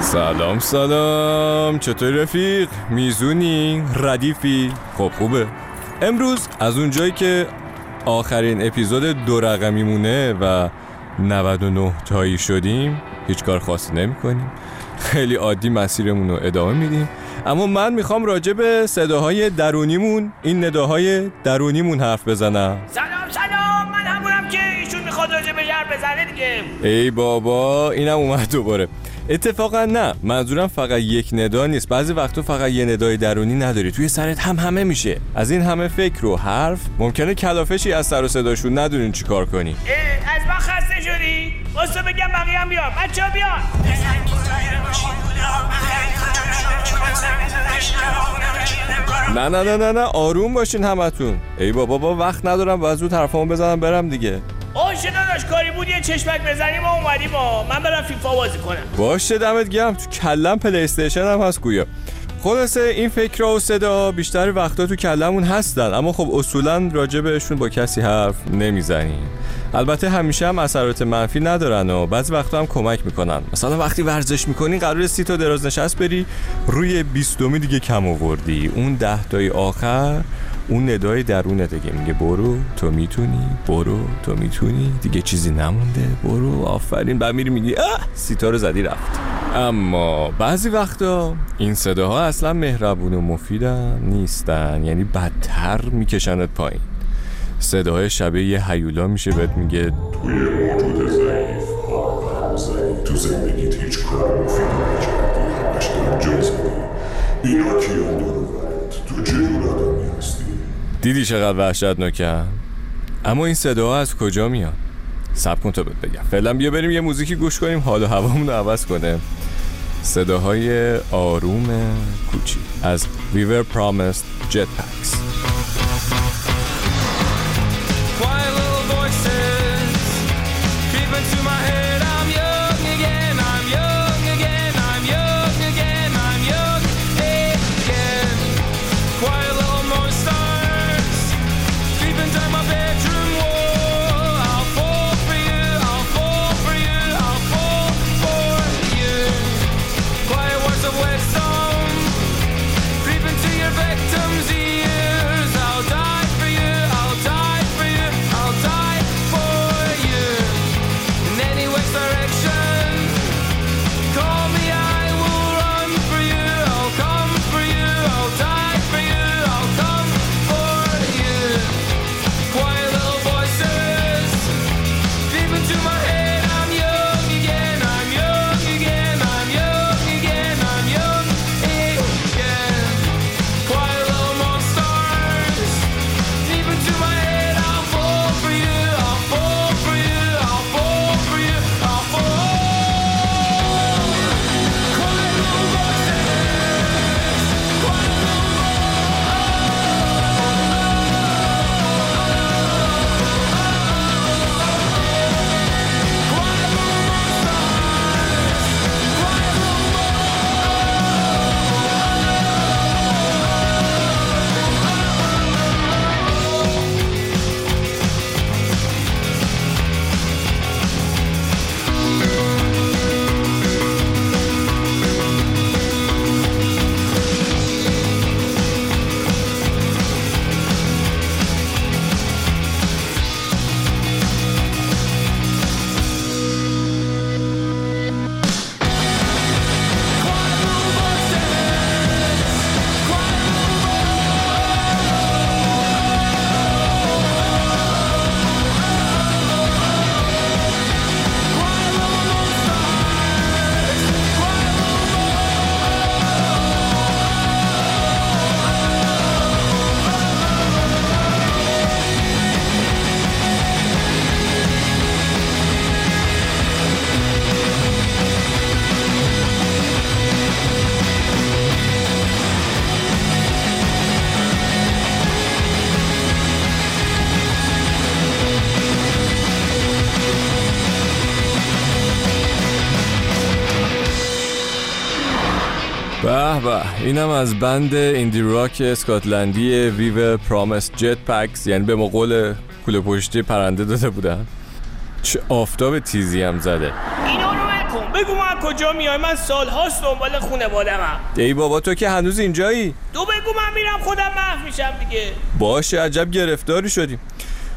سلام سلام. چطور رفیق؟ میزونی؟ ردیفی؟ خب خوبه. امروز از اونجایی که آخرین اپیزود دو رقمی مونه و 99 تایی شدیم هیچ کار خاصی نمی کنیم خیلی عادی مسیرمون رو ادامه میدیم. اما من می‌خوام راجع به صداهای درونیمون این نداهای درونیمون حرف بزنم. سلام سلام. من همونم که ایشون می‌خواد راجع به بزنه دیگه. ای بابا اینم اومد دوباره. اتفاقا نه. منظورم فقط یک ندا نیست. بعضی وقتا فقط یه ندای درونی نداری. توی سرت هم همه میشه. از این همه فکر و حرف ممکنه کلافشی از سر و صداشون ندونین چیکار کنی. از من خسته شدی؟ واسه بگم بقیه هم بیان. بچه ها بیان. نه نه نه نه نه. آروم باشین همتون. ای بابا با وقت ندارم. و زود حرفامو بزنم برم دیگه. اوه داشت کاری بود؟ یه چشمک بزنیم و اومدیم. و من برم فیفا بازی کنم. باشه دمت گرم. تو کلم پلی استیشن هم هست گویا. خلاصه این فکر و صدا بیشتر وقتا تو کلمون هستن اما خب اصولا راجع بهشون با کسی حرف نمی‌زنیم. البته همیشه هم اثرات منفی ندارن و بعضی وقتا هم کمک می‌کنن. مثلا وقتی ورزش می‌کنی قراره سی تا دراز نشست بری روی بیستمی دیگه کم آوردی. اون ده تای آخر اون ندای درونه دیگه. میگه برو تو می‌تونی. برو تو می‌تونی. دیگه چیزی نمونده. برو آفرین. بعد میری میگی اه! سیتا زدی رفت. اما بعضی وقتا این صداها اصلا مهربون و مفیدن نیستن. یعنی بدتر میکشنت پایین. صداهای شبیه یه هیولا میشه بهت میگه توی موجود ضعیف تو زندگیت هیچ کار مفیدی نکردی. همش دارم جز اینا کیان دروبرت دیدی چقدر وحشتناکن اما این صداها از کجا میان سب کن تا بگم. فعلا بیا بریم یه موزیکی گوش کنیم حال و هوامون رو عوض کنه. صداهای آروم کوچی از ویور پرامست جت پکس به به اینم از بند ایندی راک اسکاتلندی ویو پرامس جت پکس یعنی به مقول کوله پشتی پرنده داده بودن. چه آفتاب تیزی هم زده. اینو رو نکن بگو از کجا میای من سالهاست دنبال خونوادمم ای بابا تو که هنوز اینجایی؟ تو بگو من میرم خودم محو میشم دیگه. باشه عجب گرفتاری شدیم.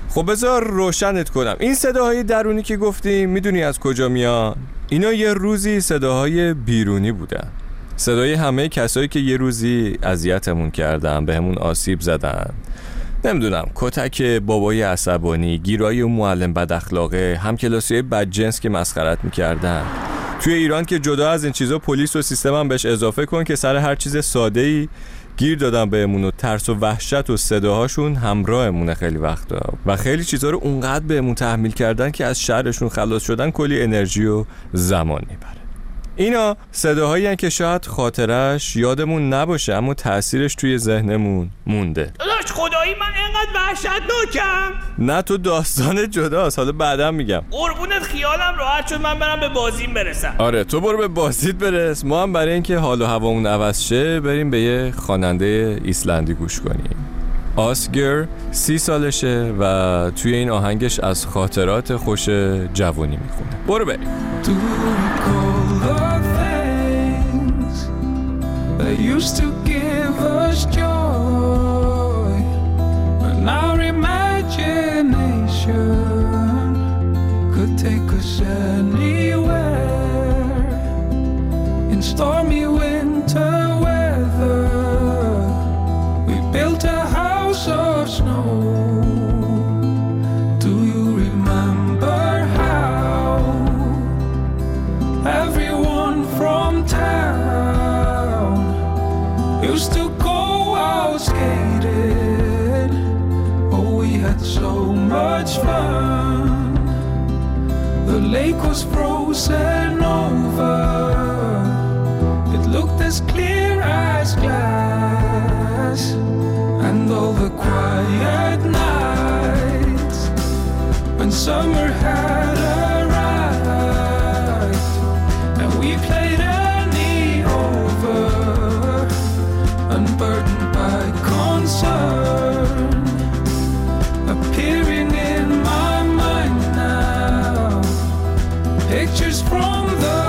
خب بذار روشنت کنم. این صداهای درونی که گفتیم می‌دونی از کجا میان؟ اینا یه روزی صداهای بیرونی بودن. صدای همه کسایی که یه روزی اذیتمون کردن بهمون آسیب زدن. نمی‌دونم کتک بابای عصبانی گیرای اون معلم بد اخلاقه هم کلاسی بدجنس که مسخرت می‌کردن. توی ایران که جدا از این چیزا پلیس و سیستم هم بهش اضافه کن که سر هر چیز ساده ای گیر دادن بهمون و ترس و وحشت و صداهاشون همراهمونه خیلی وقتا. و خیلی چیزها رو اونقدر بهمون تحمیل کردن که از شهرشون خلاص شدن کلی انرژی و زمان می‌بره. اینا صداهایی که شاید خاطرش یادمون نباشه اما تاثیرش توی ذهنمون مونده. داداش خدایی من اینقدر وحشتناکم. نه تو داستان جداست. حالا بعدا میگم. قربونت خیالم راحت شد من برم به بازیم برسم. آره تو برو به بازیت برس. ما هم برای اینکه حال و هوامون عوض شه بریم به یه خواننده ایسلندی گوش کنیم. آسگر سی سالشه و توی این آهنگش از خاطرات خوش جوانی می‌خونه. برو بریم. That used to give us joy. When our imagination could take us anywhere in stormy winter was frozen over. It looked as clear as glass. And all the quiet nights when summer had pictures from the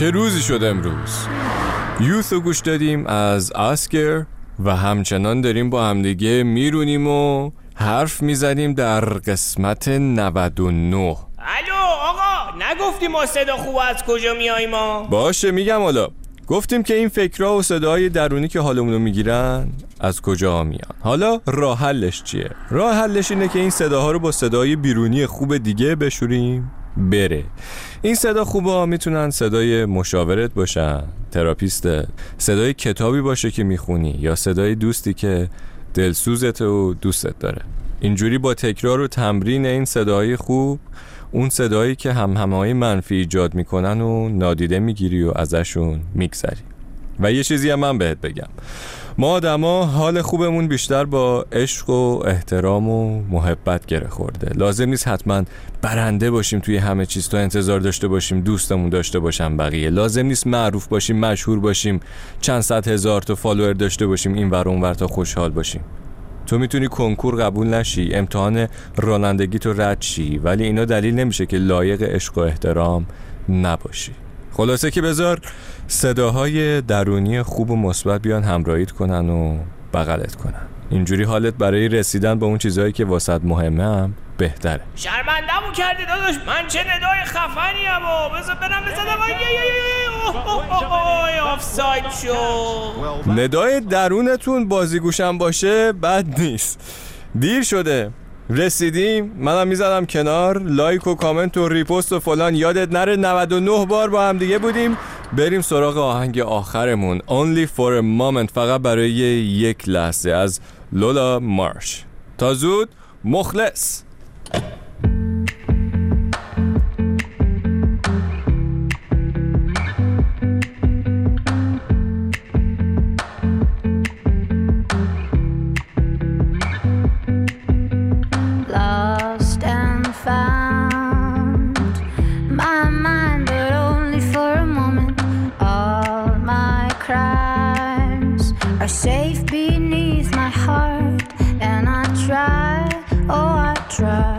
چه روزی شد امروز؟ یوث رو گوش دادیم از آسکر و همچنان داریم با همدیگه میرونیم و حرف می‌زنیم در قسمت 99 الو آقا نگفتی ما صدا خوب از کجا میای ما؟ باشه میگم حالا. گفتیم که این فکرها و صداهای درونی که حالمون رو می‌گیرن از کجا میان؟ حالا راه حلش چیه؟ راه حلش اینه که این صداها رو با صدای بیرونی خوب دیگه بشوریم بره. این صدا خوبا می‌تونن صدای مشاورت باشن تراپیست. صدای کتابی باشه که می‌خونی یا صدای دوستی که دلسوزت و دوستت داره. اینجوری با تکرار و تمرین این صداهای خوب اون صدایی که هم منفی ایجاد می‌کنن و نادیده می‌گیری و ازشون میگذری. و یه چیزی هم من بهت بگم. ما آدما حال خوبمون بیشتر با عشق و احترام و محبت گره خورده. لازم نیست حتما برنده باشیم توی همه چیز. تا انتظار داشته باشیم دوستمون داشته باشم بقیه. لازم نیست معروف باشیم مشهور باشیم چند صد هزار تا فالوور داشته باشیم این ور اون ور تا خوشحال باشیم. تو می‌تونی کنکور قبول نشی امتحان رانندگی تو رد شی ولی اینا دلیل نمیشه که لایق عشق و احترام نباشی. خلاصه که بذار صداهای درونی خوب و مثبت بیان همراهیت کنن و بغلت کنن. اینجوری حالت برای رسیدن به اون چیزهایی که واسط مهمه هم بهتره. شرمندهمون کردی داداش. من چه ندای خفنی هم و بذار برم آفساید شو ندای درونتون بازیگوشم باشه بد نیست. دیر شده. رسیدیم؟ منم می‌زدم کنار. لایک و کامنت و ریپوست و فلان. یادت نره 99 بار با هم دیگه بودیم. بریم سراغ آهنگ آخرمون. Only for a moment. فقط برای یک لحظه. از لولا مارش. تا زود مخلص. Try